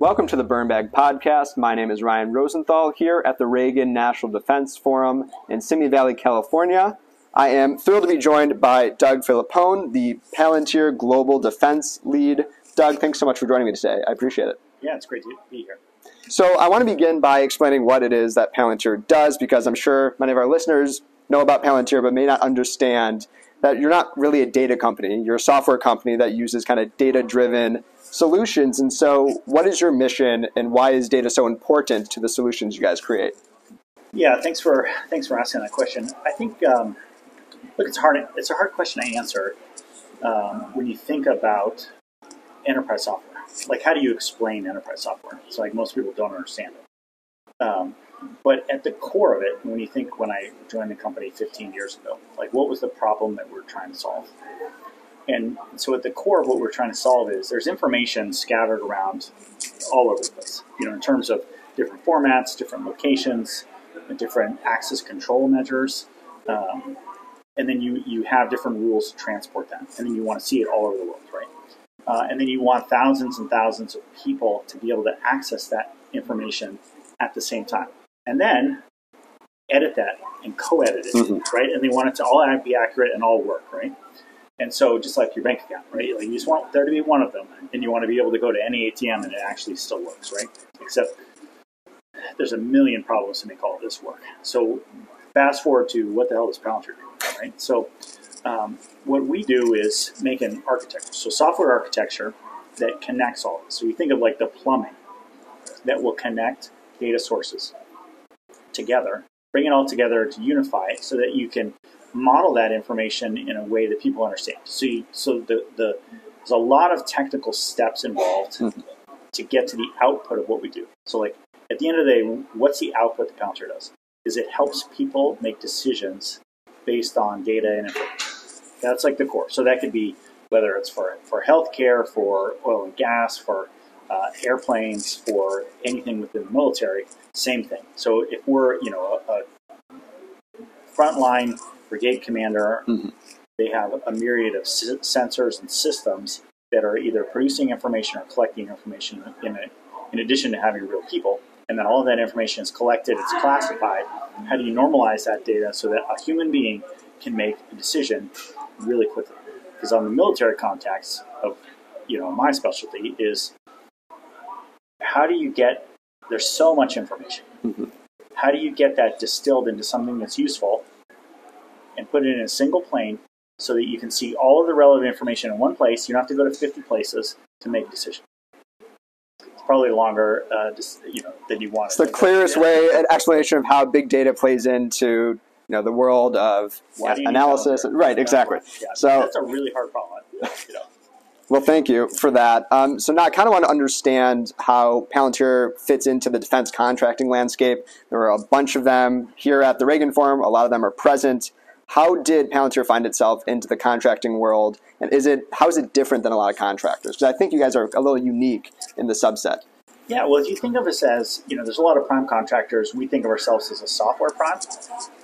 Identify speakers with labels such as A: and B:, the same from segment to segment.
A: Welcome to the Burn Bag Podcast. My name is Ryan Rosenthal here at the Reagan National Defense Forum in Simi Valley, California. I am thrilled to be joined by Doug Philippone, the Palantir Global Defense Lead. Doug, thanks so much for joining me today. I appreciate it.
B: Yeah, it's great to be here.
A: So, I want to begin by explaining what it is that Palantir does because I'm sure many of our listeners know about Palantir but may not understand that you're not really a data company. You're a software company that uses kind of data driven solutions. And so, what is your mission and why is data so important to the solutions you guys create?
B: Yeah, thanks for thanks for asking that question. I think um, look, it's hard. It's a hard question to answer um, when you think about enterprise software. Like, how do you explain enterprise software? It's like most people don't understand it. Um, but at the core of it, when you think when I joined the company 15 years ago, like what was the problem that we're trying to solve? And so at the core of what we're trying to solve is there's information scattered around all over the place, you know, in terms of different formats, different locations, different access control measures. Um, and then you, you have different rules to transport that. And then you want to see it all over the world, right? Uh, and then you want thousands and thousands of people to be able to access that information at the same time and then edit that and co-edit it, mm-hmm. right? And they want it to all be accurate and all work, right? And so just like your bank account, right? Like you just want there to be one of them, and you want to be able to go to any ATM and it actually still works, right? Except there's a million problems to make all of this work. So fast forward to what the hell is Palantir doing, right? So um, what we do is make an architecture, so software architecture that connects all this. So you think of like the plumbing that will connect data sources together, bring it all together to unify it so that you can model that information in a way that people understand. So, you, so the, the, there's a lot of technical steps involved mm-hmm. to get to the output of what we do. So, like at the end of the day, what's the output the Palantir does? Is it helps people make decisions based on data and information. That's like the core. So that could be whether it's for for healthcare, for oil and gas, for uh, airplanes, or anything within the military, same thing. So if we're, you know, a, a frontline brigade commander, mm-hmm. they have a myriad of s- sensors and systems that are either producing information or collecting information in, a, in addition to having real people. And then all of that information is collected, it's classified. How do you normalize that data so that a human being can make a decision really quickly? Because on the military context of, you know, my specialty is how do you get there's so much information. Mm-hmm. How do you get that distilled into something that's useful and put it in a single plane so that you can see all of the relevant information in one place? You don't have to go to 50 places to make a decision. It's probably longer, uh, you know, than you want.
A: It's the clearest way, an explanation of how big data plays into you know the world of analysis. Right, exactly.
B: Yeah, so that's a really hard problem. You know.
A: Well, thank you for that. Um, so now I kind of want to understand how Palantir fits into the defense contracting landscape. There are a bunch of them here at the Reagan Forum. A lot of them are present. How did Palantir find itself into the contracting world, and is it how is it different than a lot of contractors? Because I think you guys are a little unique in the subset.
B: Yeah, well, if you think of us as, you know, there's a lot of prime contractors. We think of ourselves as a software prime.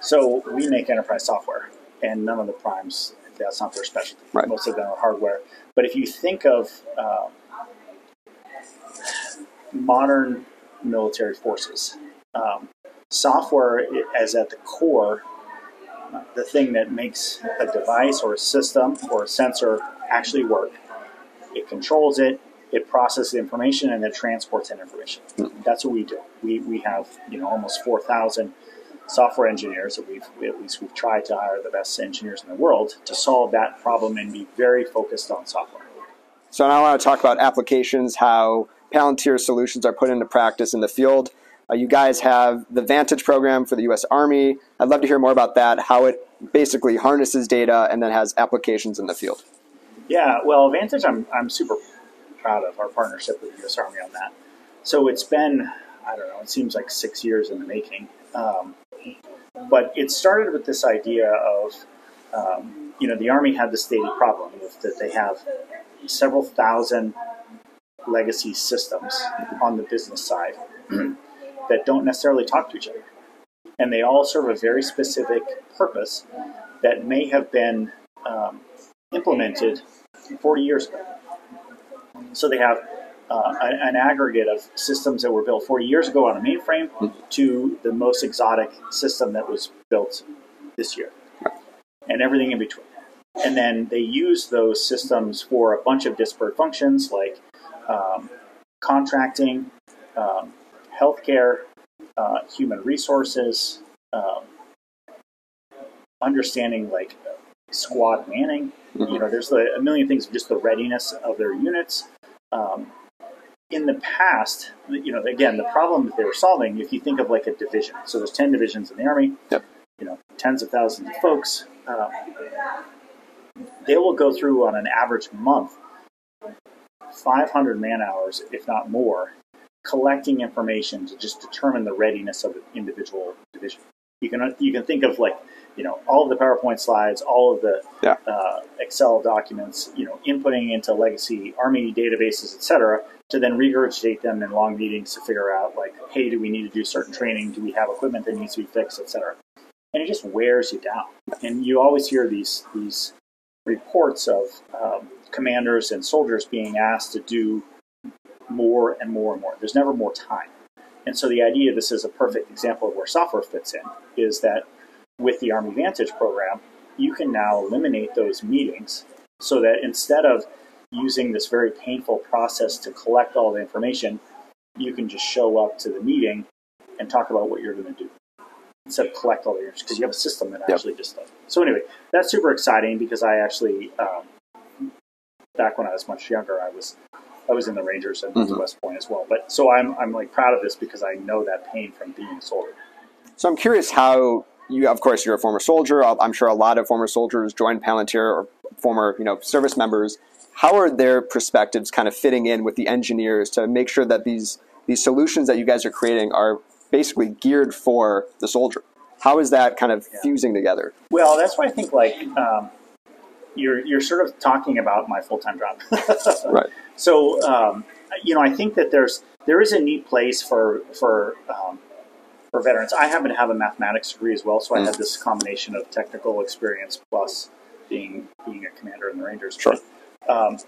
B: So we make enterprise software, and none of the primes, that's not their specialty. Right. Most of them are hardware. But if you think of uh, modern military forces, um, software as at the core, uh, the thing that makes a device or a system or a sensor actually work. It controls it, it processes information, and it transports that information. That's what we do. We, we have you know almost 4,000 software engineers that we've we, at least we've tried to hire the best engineers in the world to solve that problem and be very focused on software.
A: So now I want to talk about applications, how Palantir solutions are put into practice in the field. Uh, you guys have the Vantage program for the U.S. Army. I'd love to hear more about that, how it basically harnesses data and then has applications in the field.
B: Yeah, well, Vantage, I'm, I'm super proud of our partnership with the U.S. Army on that. So it's been, I don't know, it seems like six years in the making. Um, but it started with this idea of, um, you know, the Army had this stated problem with that they have several thousand legacy systems on the business side that don't necessarily talk to each other. And they all serve a very specific purpose that may have been um, implemented 40 years ago. So they have uh, an, aggregate of systems that were built 40 years ago on a mainframe to the most exotic system that was built this year, and everything in between. And then they use those systems for a bunch of disparate functions like um, contracting, um, healthcare, uh, human resources, um, understanding like squad manning. You know, there's a, a million things, just the readiness of their units. Um, in the past, you know, again, the problem that they were solving, if you think of like a division, so there's 10 divisions in the Army,
A: Yep.
B: you know, tens of thousands of folks, uh, they will go through on an average month 500 man hours, if not more, collecting information to just determine the readiness of an individual division. You can you can think of like you know all of the PowerPoint slides, all of the
A: Yeah.
B: uh, Excel documents, you know, inputting into legacy Army databases, etc., to then regurgitate them in long meetings to figure out like, hey, do we need to do certain training? Do we have equipment that needs to be fixed, etc. And it just wears you down. And you always hear these these reports of um, commanders and soldiers being asked to do more and more and more. There's never more time. And so the idea, this is a perfect example of where software fits in, is that with the Army Vantage program, you can now eliminate those meetings so that instead of using this very painful process to collect all the information, you can just show up to the meeting and talk about what you're going to do instead of collect all the information because you have a system that
A: Yep.
B: actually just does. it. So anyway, that's super exciting because I actually, um, back when I was much younger, I was I was in the Rangers and
A: Mhm.
B: West Point as well. But so I'm I'm like proud of this because I know that pain from being a soldier.
A: So I'm curious how you, of course, you're a former soldier. I'm sure a lot of former soldiers joined Palantir or former, you know, service members. How are their perspectives kind of fitting in with the engineers to make sure that these these solutions that you guys are creating are basically geared for the soldier? How is that kind of fusing together?
B: Well, that's why I think like um, you're you're sort of talking about my full time job.
A: Right.
B: So um, you know, I think that there's there is a neat place for for um, for veterans. I happen to have a mathematics degree as well, so I have this combination of technical experience plus being being a commander in the Rangers.
A: Sure.
B: Um,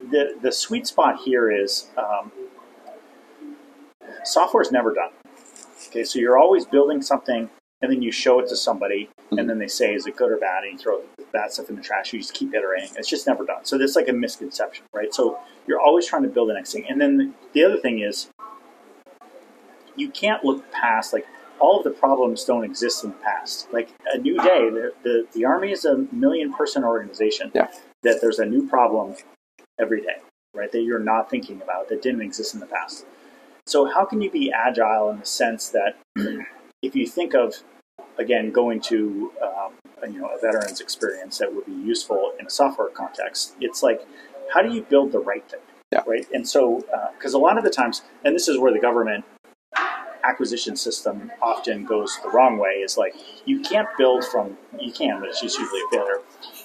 B: the the sweet spot here is um, software is never done. Okay, so you're always building something, and then you show it to somebody, and then they say, "Is it good or bad?" And you throw that stuff in the trash. You just keep iterating. It's just never done. So there's like a misconception, right? So you're always trying to build the next thing. And then the, the other thing is, you can't look past like all of the problems don't exist in the past. Like a new day, the the, the army is a million person organization.
A: Yeah.
B: That there's a new problem every day, right? That you're not thinking about that didn't exist in the past. So how can you be agile in the sense that if you think of again going to um, you know a veteran's experience that would be useful in a software context, it's like how do you build the right thing,
A: Yeah.
B: right? And so because a lot of the times, and this is where the government acquisition system often goes the wrong way is like you can't build from you can but it's just usually a failure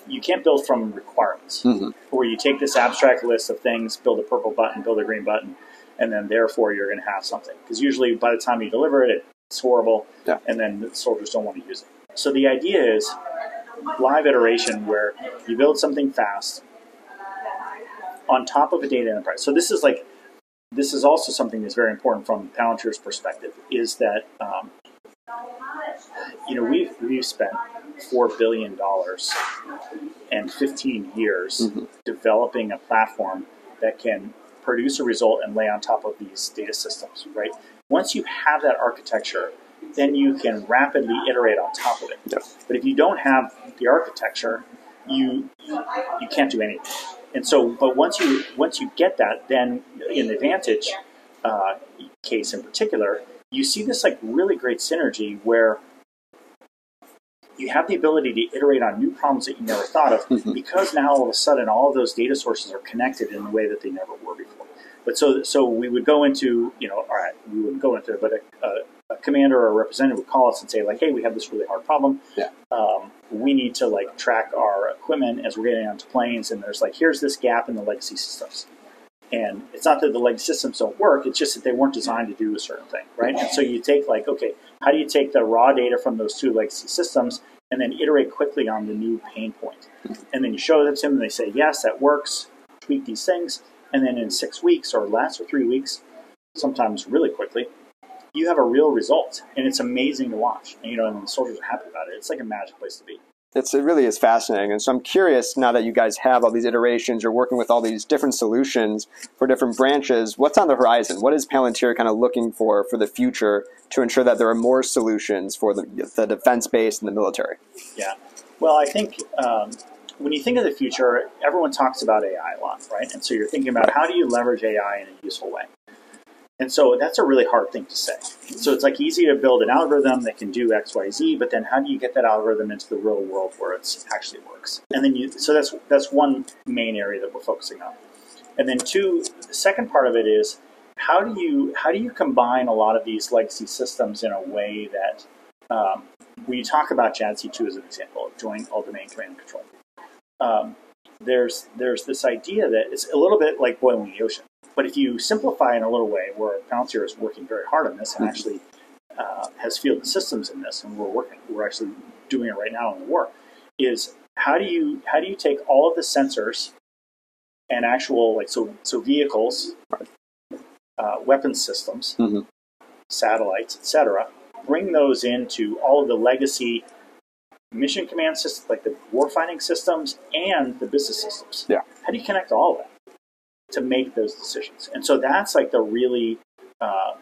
B: you can't build from requirements
A: Mhm.
B: where you take this abstract list of things build a purple button build a green button and then therefore you're going to have something because usually by the time you deliver it it's horrible
A: Yeah.
B: and then the soldiers don't want to use it so the idea is live iteration where you build something fast on top of a data enterprise so this is like this is also something that's very important from Palantir's perspective is that um, you know we've we've spent four billion dollars and 15 years
A: Mhm.
B: developing a platform that can produce a result and lay on top of these data systems right once you have that architecture then you can rapidly iterate on top of it
A: Yep.
B: but if you don't have the architecture you you can't do anything and so but once you once you get that then in the Vantage uh, case in particular you see this like really great synergy where you have the ability to iterate on new problems that you never thought of
A: Mhm.
B: because now all of a sudden all of those data sources are connected in a way that they never were before but so so we would go into you know all right we wouldn't go into it but a, a, a commander or a representative would call us and say like hey we have this really hard problem.
A: Yeah.
B: um, we need to like track our equipment as we're getting onto planes and there's like here's this gap in the legacy systems. And it's not that the legacy systems don't work it's just that they weren't designed to do a certain thing right? And so you take like okay how do you take the raw data from those two legacy systems and then iterate quickly on the new pain point? point? And then you show that to them and they say yes that works. Tweak these things. And then in six weeks or less or three weeks, sometimes really quickly, you have a real result, and it's amazing to watch. And, you know, and the soldiers are happy about it. It's like a magic place to be.
A: It's, it really is fascinating. And so I'm curious now that you guys have all these iterations, you're working with all these different solutions for different branches. What's on the horizon? What is Palantir kind of looking for for the future to ensure that there are more solutions for the, the defense base and the military?
B: Yeah. Well, I think um, when you think of the future, everyone talks about AI a lot, right? And so you're thinking about how do you leverage AI in a useful way? And so that's a really hard thing to say. So it's like easy to build an algorithm that can do X, Y, Z, but then how do you get that algorithm into the real world where it actually works? And then you, so that's that's one main area that we're focusing on. And then two, the second part of it is how do you how do you combine a lot of these legacy systems in a way that um, when you talk about JADC2 as an example, Joint All Domain Command and Control, um, there's there's this idea that it's a little bit like boiling the ocean. But if you simplify in a little way, where Palantir is working very hard on this and actually uh, has fielded systems in this, and we're working, we're actually doing it right now in the war, is how do you how do you take all of the sensors and actual like so so vehicles, uh, weapon systems,
A: mm-hmm.
B: satellites, etc., bring those into all of the legacy mission command systems, like the warfighting systems and the business systems.
A: Yeah.
B: How do you connect all of that? To make those decisions. And so that's like the really uh,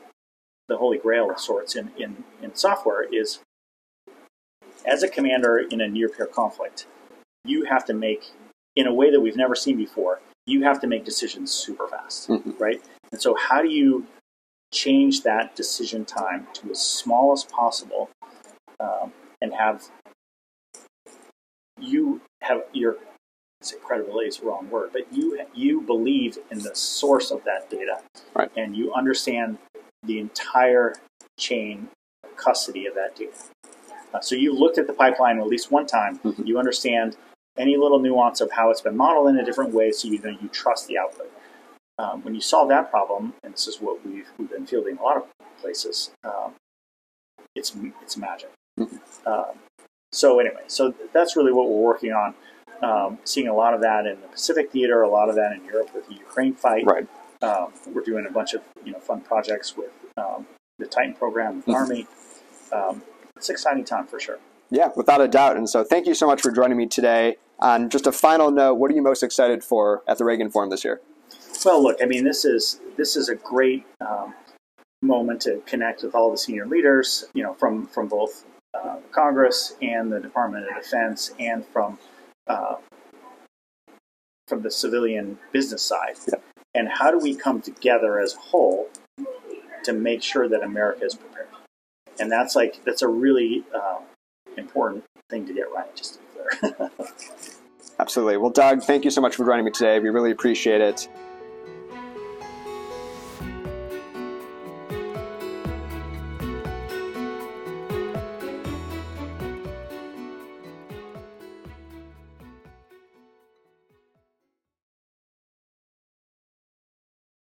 B: the holy grail of sorts in, in, in software is as a commander in a near peer conflict, you have to make in a way that we've never seen before, you have to make decisions super fast,
A: mm-hmm.
B: right? And so how do you change that decision time to as small as possible um, and have you have your say credibility is the wrong word, but you you believe in the source of that data,
A: right.
B: and you understand the entire chain custody of that data. Uh, so you've looked at the pipeline at least one time.
A: Mm-hmm.
B: You understand any little nuance of how it's been modeled in a different way, so you know you trust the output. Um, when you solve that problem, and this is what we've we've been fielding a lot of places, um, it's it's magic.
A: Mm-hmm.
B: Uh, so anyway, so that's really what we're working on. Um, seeing a lot of that in the Pacific theater, a lot of that in Europe with the Ukraine fight.
A: Right.
B: Um, we're doing a bunch of you know fun projects with um, the Titan program with
A: Mhm.
B: Army. Um, it's an exciting time for sure.
A: Yeah, without a doubt. And so thank you so much for joining me today. On just a final note, what are you most excited for at the Reagan Forum this year?
B: Well, look, I mean, this is this is a great um, moment to connect with all the senior leaders, you know, from from both uh, Congress and the Department of Defense, and from uh, from the civilian business side.
A: Yeah.
B: And how do we come together as a whole to make sure that America is prepared? And that's like that's a really uh, important thing to get right. Just to be clear.
A: Absolutely. Well, Doug, thank you so much for joining me today. We really appreciate it.